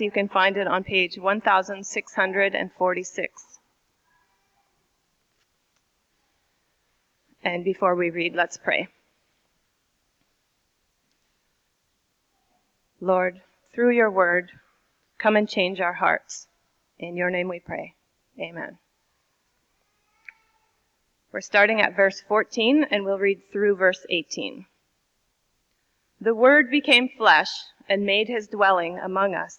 You can find it on page 1646. And before we read, let's pray. Lord, through your word, come and change our hearts. In your name we pray. Amen. We're starting at verse 14 and we'll read through verse 18. The Word became flesh and made his dwelling among us.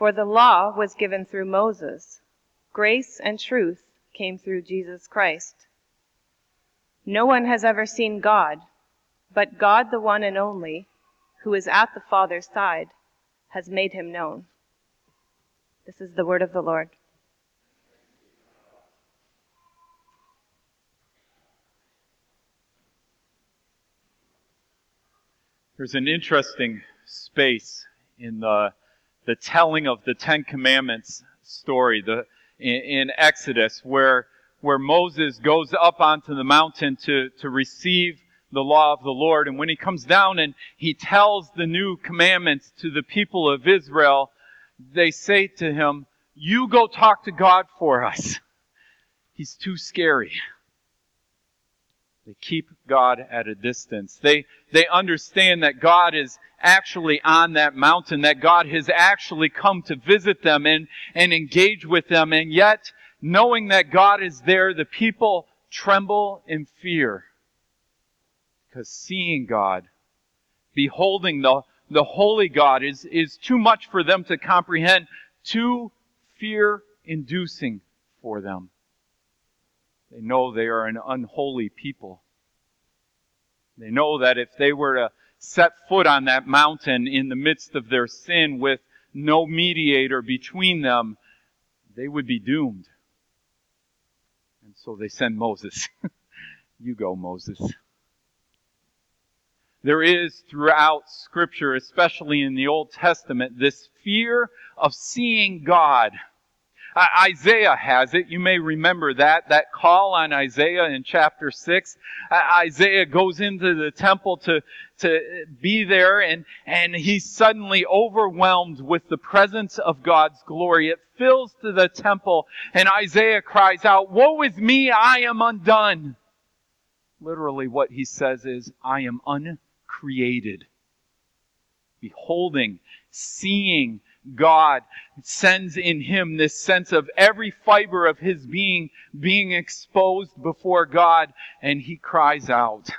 For the law was given through Moses, grace and truth came through Jesus Christ. No one has ever seen God, but God, the one and only, who is at the Father's side, has made him known. This is the word of the Lord. There's an interesting space in the the telling of the Ten Commandments story, the, in, in Exodus, where, where Moses goes up onto the mountain to, to receive the law of the Lord. And when he comes down and he tells the new commandments to the people of Israel, they say to him, You go talk to God for us. He's too scary. They keep God at a distance. They, they understand that God is actually on that mountain, that God has actually come to visit them and, and engage with them. And yet, knowing that God is there, the people tremble in fear. Because seeing God, beholding the, the holy God is, is too much for them to comprehend, too fear inducing for them. They know they are an unholy people. They know that if they were to set foot on that mountain in the midst of their sin with no mediator between them, they would be doomed. And so they send Moses. you go, Moses. There is throughout Scripture, especially in the Old Testament, this fear of seeing God Isaiah has it. You may remember that, that call on Isaiah in chapter 6. Uh, Isaiah goes into the temple to, to be there and, and he's suddenly overwhelmed with the presence of God's glory. It fills to the temple and Isaiah cries out, Woe is me, I am undone. Literally what he says is, I am uncreated. Beholding, seeing, God sends in him this sense of every fiber of his being being exposed before God, and he cries out,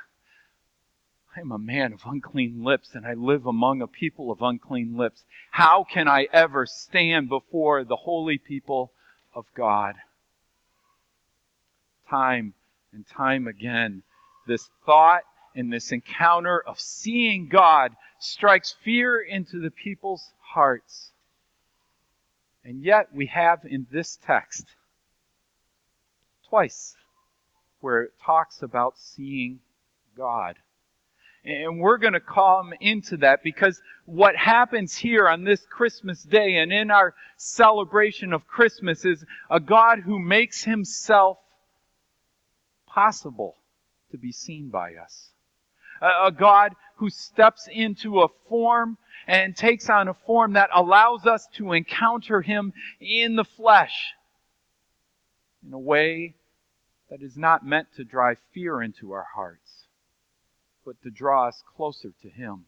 I am a man of unclean lips, and I live among a people of unclean lips. How can I ever stand before the holy people of God? Time and time again, this thought and this encounter of seeing God strikes fear into the people's hearts. And yet we have in this text twice where it talks about seeing God. And we're going to come into that because what happens here on this Christmas day and in our celebration of Christmas is a God who makes himself possible to be seen by us. A God who steps into a form and takes on a form that allows us to encounter Him in the flesh in a way that is not meant to drive fear into our hearts, but to draw us closer to Him.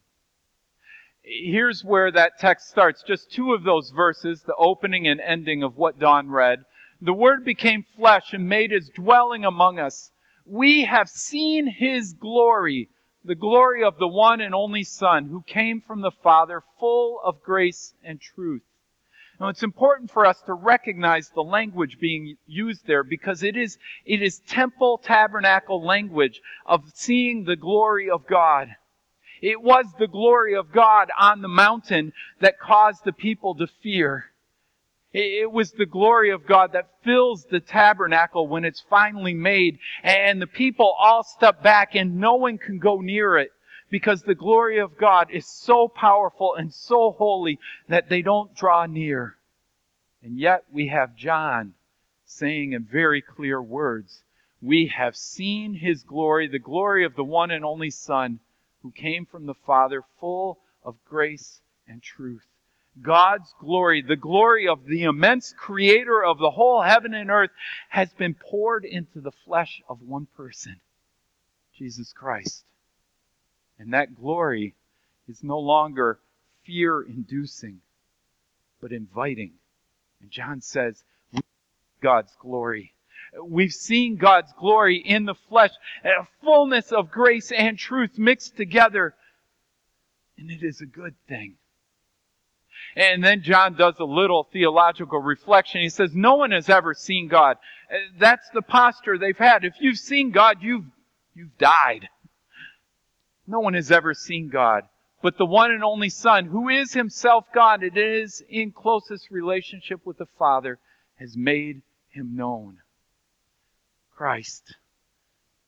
Here's where that text starts. Just two of those verses, the opening and ending of what Don read. The Word became flesh and made His dwelling among us. We have seen His glory the glory of the one and only Son who came from the Father, full of grace and truth. Now it's important for us to recognize the language being used there because it is, it is temple tabernacle language of seeing the glory of God. It was the glory of God on the mountain that caused the people to fear. It was the glory of God that fills the tabernacle when it's finally made, and the people all step back and no one can go near it because the glory of God is so powerful and so holy that they don't draw near. And yet we have John saying in very clear words, We have seen his glory, the glory of the one and only Son who came from the Father, full of grace and truth. God's glory, the glory of the immense creator of the whole heaven and earth, has been poured into the flesh of one person, Jesus Christ. And that glory is no longer fear inducing, but inviting. And John says, God's glory. We've seen God's glory in the flesh, a fullness of grace and truth mixed together. And it is a good thing. And then John does a little theological reflection. He says, No one has ever seen God. Uh, that's the posture they've had. If you've seen God, you've, you've died. No one has ever seen God, but the one and only Son, who is himself God and is in closest relationship with the Father, has made him known. Christ,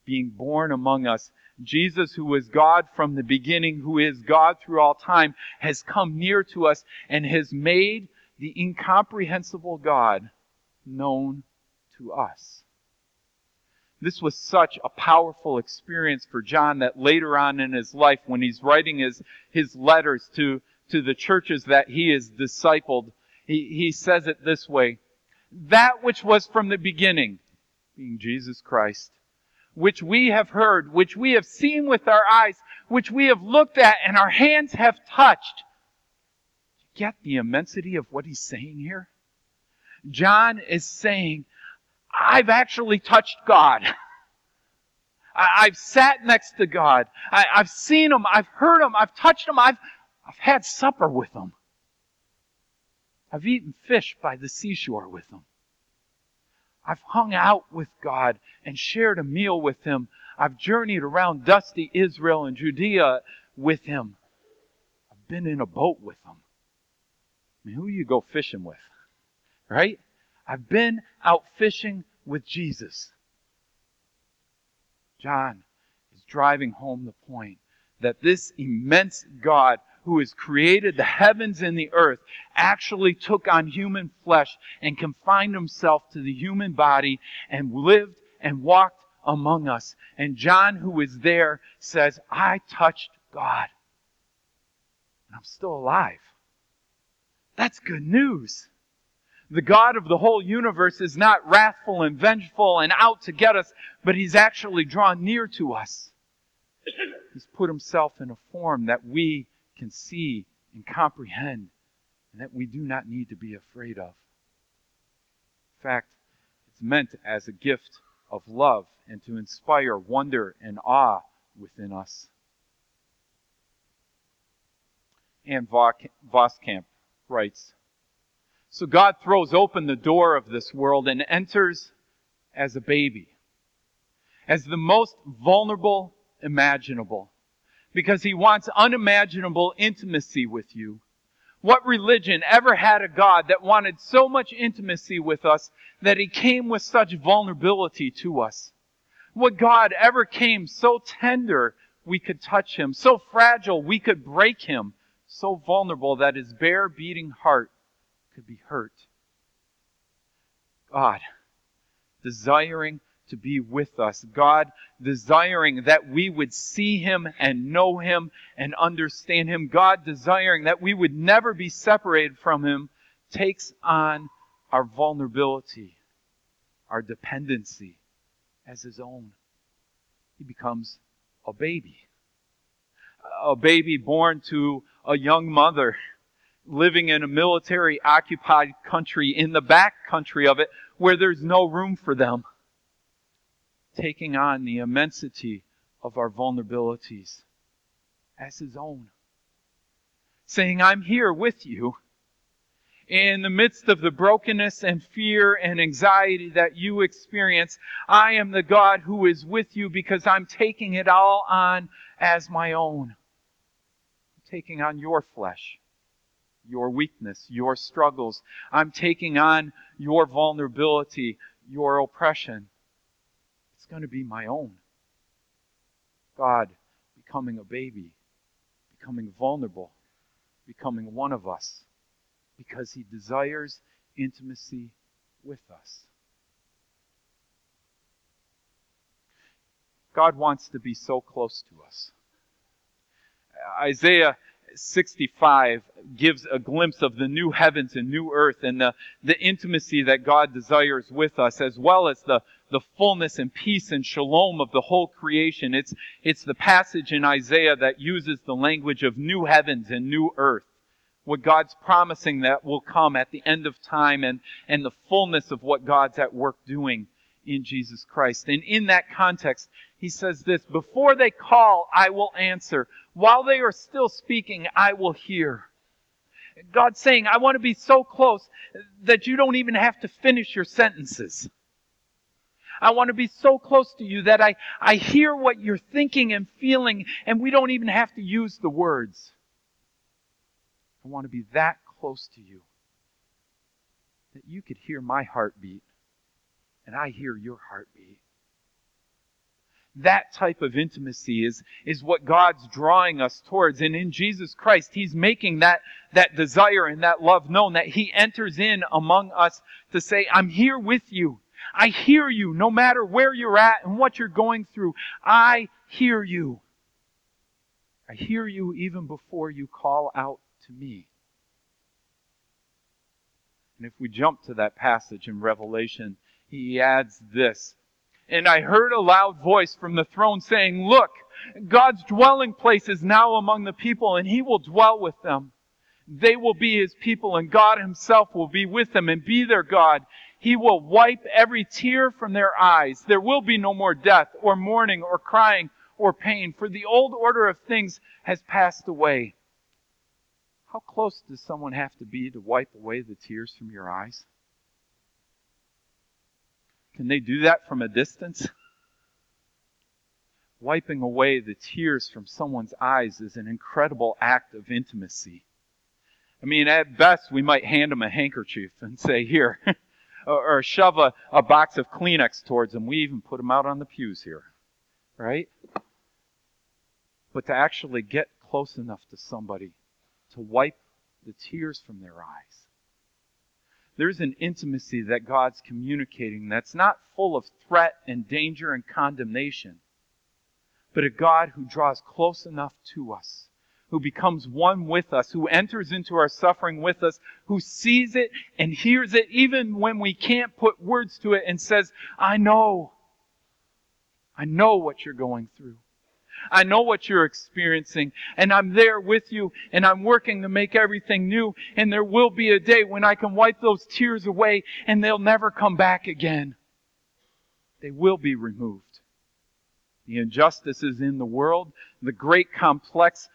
being born among us, Jesus, who was God from the beginning, who is God through all time, has come near to us and has made the incomprehensible God known to us. This was such a powerful experience for John that later on in his life, when he's writing his, his letters to, to the churches that he has discipled, he, he says it this way That which was from the beginning, being Jesus Christ, which we have heard, which we have seen with our eyes, which we have looked at and our hands have touched. You Get the immensity of what he's saying here? John is saying I've actually touched God. I, have sat next to God. I, have seen Him. I've heard Him. I've touched Him. I've, I've had supper with Him. I've eaten fish by the seashore with Him. I've hung out with God and shared a meal with Him. I've journeyed around dusty Israel and Judea with Him. I've been in a boat with Him. I mean, who you go fishing with? Right? I've been out fishing with Jesus. John is driving home the point that this immense God who has created the heavens and the earth actually took on human flesh and confined himself to the human body and lived and walked among us. And John, who was there, says, I touched God. And I'm still alive. That's good news. The God of the whole universe is not wrathful and vengeful and out to get us, but He's actually drawn near to us. He's put Himself in a form that we can see and comprehend and that we do not need to be afraid of. In fact, it's meant as a gift of love and to inspire wonder and awe within us. Ann Voskamp writes, so God throws open the door of this world and enters as a baby, as the most vulnerable imaginable, because he wants unimaginable intimacy with you. What religion ever had a God that wanted so much intimacy with us that he came with such vulnerability to us? What God ever came so tender we could touch him, so fragile we could break him, so vulnerable that his bare beating heart could be hurt. God desiring to be with us. God desiring that we would see Him and know Him and understand Him. God desiring that we would never be separated from Him takes on our vulnerability, our dependency as His own. He becomes a baby. A baby born to a young mother living in a military occupied country in the back country of it where there's no room for them. Taking on the immensity of our vulnerabilities as his own. Saying, I'm here with you. In the midst of the brokenness and fear and anxiety that you experience, I am the God who is with you because I'm taking it all on as my own. I'm taking on your flesh, your weakness, your struggles. I'm taking on your vulnerability, your oppression. It's going to be my own. God becoming a baby, becoming vulnerable, becoming one of us, because He desires intimacy with us. God wants to be so close to us. Uh, Isaiah 65 gives a glimpse of the new heavens and new earth and the, the intimacy that God desires with us, as well as the, the fullness and peace and shalom of the whole creation. It's, it's the passage in Isaiah that uses the language of new heavens and new earth. What God's promising that will come at the end of time and, and the fullness of what God's at work doing in Jesus Christ. And in that context, he says this, before they call, I will answer. While they are still speaking, I will hear. God's saying, I want to be so close that you don't even have to finish your sentences. I want to be so close to you that I, I hear what you're thinking and feeling, and we don't even have to use the words. I want to be that close to you that you could hear my heartbeat and I hear your heartbeat. That type of intimacy is, is what God's drawing us towards. And in Jesus Christ, He's making that, that desire and that love known that He enters in among us to say, I'm here with you. I hear you no matter where you're at and what you're going through. I hear you. I hear you even before you call out to me. And if we jump to that passage in Revelation, he adds this. And I heard a loud voice from the throne saying, Look, God's dwelling place is now among the people, and he will dwell with them. They will be his people, and God himself will be with them and be their God. He will wipe every tear from their eyes. There will be no more death, or mourning, or crying, or pain, for the old order of things has passed away. How close does someone have to be to wipe away the tears from your eyes? Can they do that from a distance? Wiping away the tears from someone's eyes is an incredible act of intimacy. I mean, at best, we might hand them a handkerchief and say, Here, or, shove a, a box of Kleenex towards them. We even put them out on the pews here, right? But to actually get close enough to somebody to wipe the tears from their eyes there's an intimacy that God's communicating that's not full of threat and danger and condemnation, but a God who draws close enough to us, who becomes one with us, who enters into our suffering with us, who sees it and hears it even when we can't put words to it and says, I know. I know what you're going through. I know what you're experiencing, and I'm there with you, and I'm working to make everything new, and there will be a day when I can wipe those tears away, and they'll never come back again. They will be removed. The injustices in the world, the great complex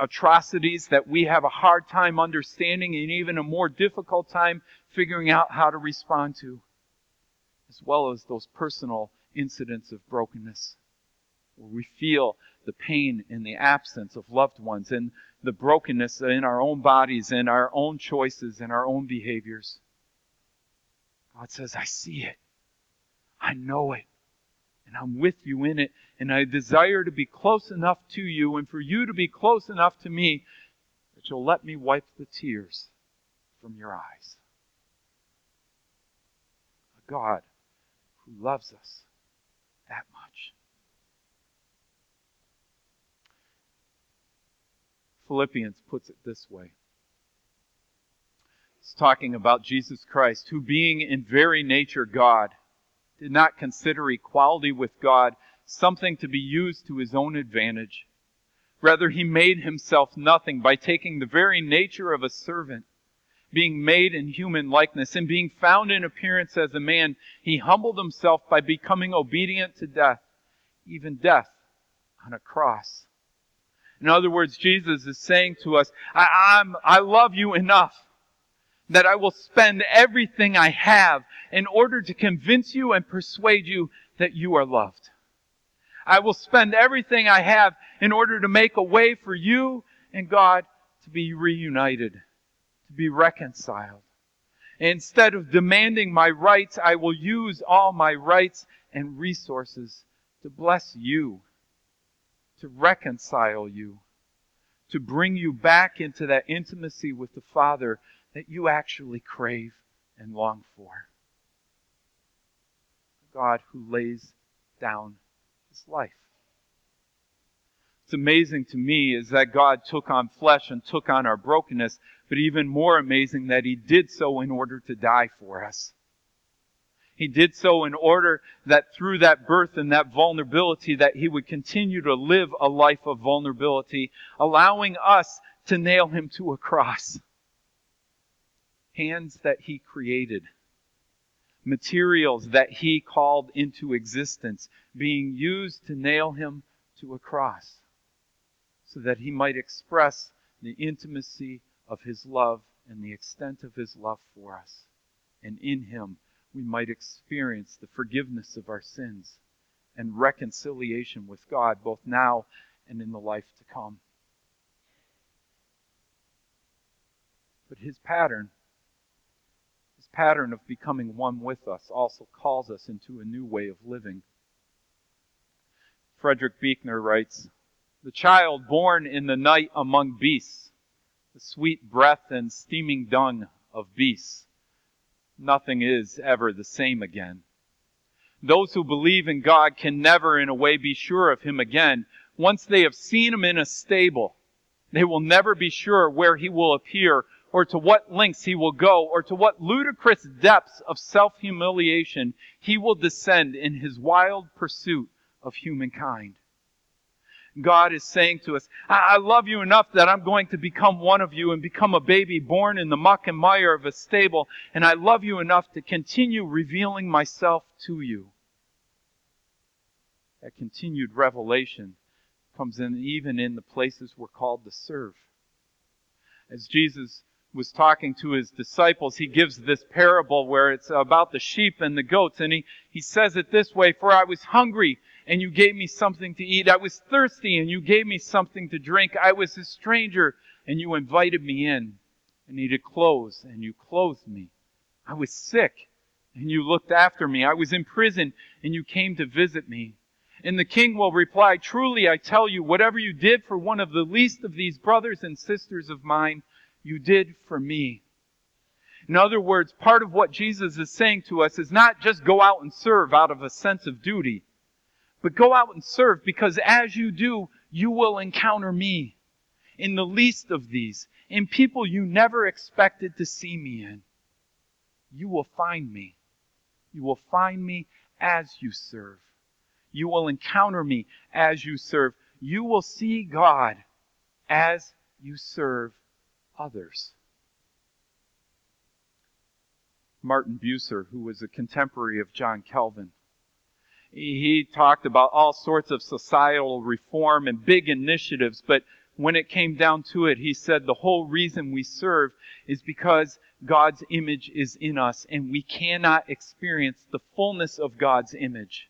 atrocities that we have a hard time understanding and even a more difficult time figuring out how to respond to, as well as those personal incidents of brokenness where we feel the pain in the absence of loved ones and the brokenness in our own bodies and our own choices and our own behaviors. God says, I see it. I know it. And I'm with you in it. And I desire to be close enough to you and for you to be close enough to me that you'll let me wipe the tears from your eyes. A God who loves us that much. Philippians puts it this way. It's talking about Jesus Christ, who being in very nature God, did not consider equality with God something to be used to his own advantage. Rather, he made himself nothing by taking the very nature of a servant, being made in human likeness, and being found in appearance as a man, he humbled himself by becoming obedient to death, even death on a cross. In other words, Jesus is saying to us, I, am I love you enough that I will spend everything I have in order to convince you and persuade you that you are loved. I will spend everything I have in order to make a way for you and God to be reunited, to be reconciled. Instead of demanding my rights, I will use all my rights and resources to bless you, to reconcile you, to bring you back into that intimacy with the Father that you actually crave and long for. God who lays down his life. It's amazing to me is that God took on flesh and took on our brokenness, but even more amazing that he did so in order to die for us. He did so in order that through that birth and that vulnerability that he would continue to live a life of vulnerability, allowing us to nail him to a cross. Hands that he created. Materials that he called into existence being used to nail him to a cross so that he might express the intimacy of his love and the extent of his love for us. And in him, we might experience the forgiveness of our sins and reconciliation with God, both now and in the life to come. But his pattern, pattern of becoming one with us, also calls us into a new way of living. Frederick Buechner writes, the child born in the night among beasts, the sweet breath and steaming dung of beasts. Nothing is ever the same again. Those who believe in God can never, in a way, be sure of Him again. Once they have seen Him in a stable, they will never be sure where He will appear, or to what lengths He will go, or to what ludicrous depths of self humiliation He will descend in His wild pursuit of humankind. God is saying to us, I love you enough that I'm going to become one of you and become a baby born in the muck and mire of a stable, and I love you enough to continue revealing myself to you. That continued revelation comes in even in the places we're called to serve. As Jesus was talking to his disciples, he gives this parable where it's about the sheep and the goats, and he, he says it this way, For I was hungry, and you gave me something to eat. I was thirsty, and you gave me something to drink. I was a stranger, and you invited me in. I needed clothes, and you clothed me. I was sick, and you looked after me. I was in prison, and you came to visit me. And the king will reply, Truly I tell you, whatever you did for one of the least of these brothers and sisters of mine, you did for me. In other words, part of what Jesus is saying to us is not just go out and serve out of a sense of duty, but go out and serve because as you do, you will encounter me in the least of these, in people you never expected to see me in. You will find me. You will find me as you serve. You will encounter me as you serve. You will see God as you serve others. Martin Bucer, who was a contemporary of John Calvin, he talked about all sorts of societal reform and big initiatives, but when it came down to it, he said the whole reason we serve is because God's image is in us and we cannot experience the fullness of God's image.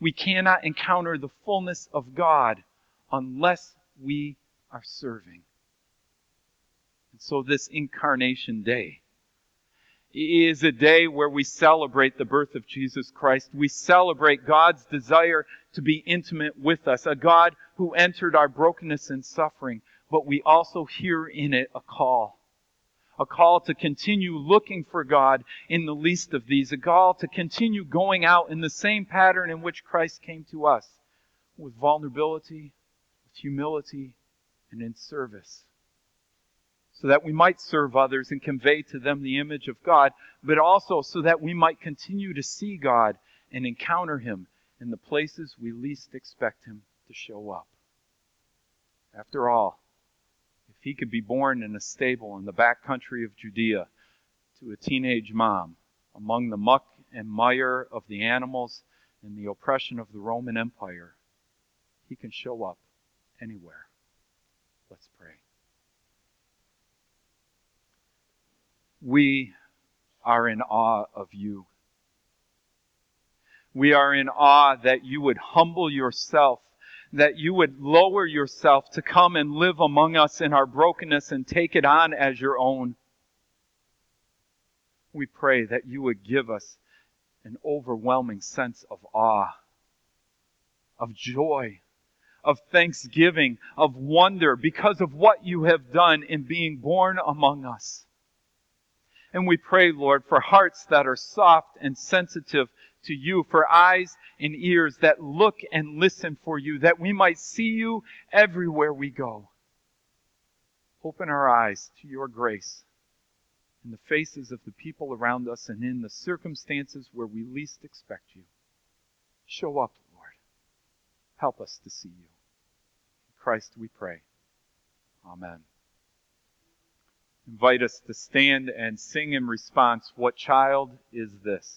We cannot encounter the fullness of God unless we are serving. So this incarnation day is a day where we celebrate the birth of Jesus Christ. We celebrate God's desire to be intimate with us, a God who entered our brokenness and suffering, but we also hear in it a call. A call to continue looking for God in the least of these. A call to continue going out in the same pattern in which Christ came to us with vulnerability, with humility, and in service so that we might serve others and convey to them the image of God, but also so that we might continue to see God and encounter Him in the places we least expect Him to show up. After all, if He could be born in a stable in the back country of Judea to a teenage mom among the muck and mire of the animals and the oppression of the Roman Empire, He can show up anywhere. Let's pray. We are in awe of you. We are in awe that you would humble yourself, that you would lower yourself to come and live among us in our brokenness and take it on as your own. We pray that you would give us an overwhelming sense of awe, of joy, of thanksgiving, of wonder because of what you have done in being born among us. And we pray, Lord, for hearts that are soft and sensitive to you, for eyes and ears that look and listen for you, that we might see you everywhere we go. Open our eyes to your grace in the faces of the people around us and in the circumstances where we least expect you. Show up, Lord. Help us to see you. In Christ we pray. Amen. Invite us to stand and sing in response, What child is this?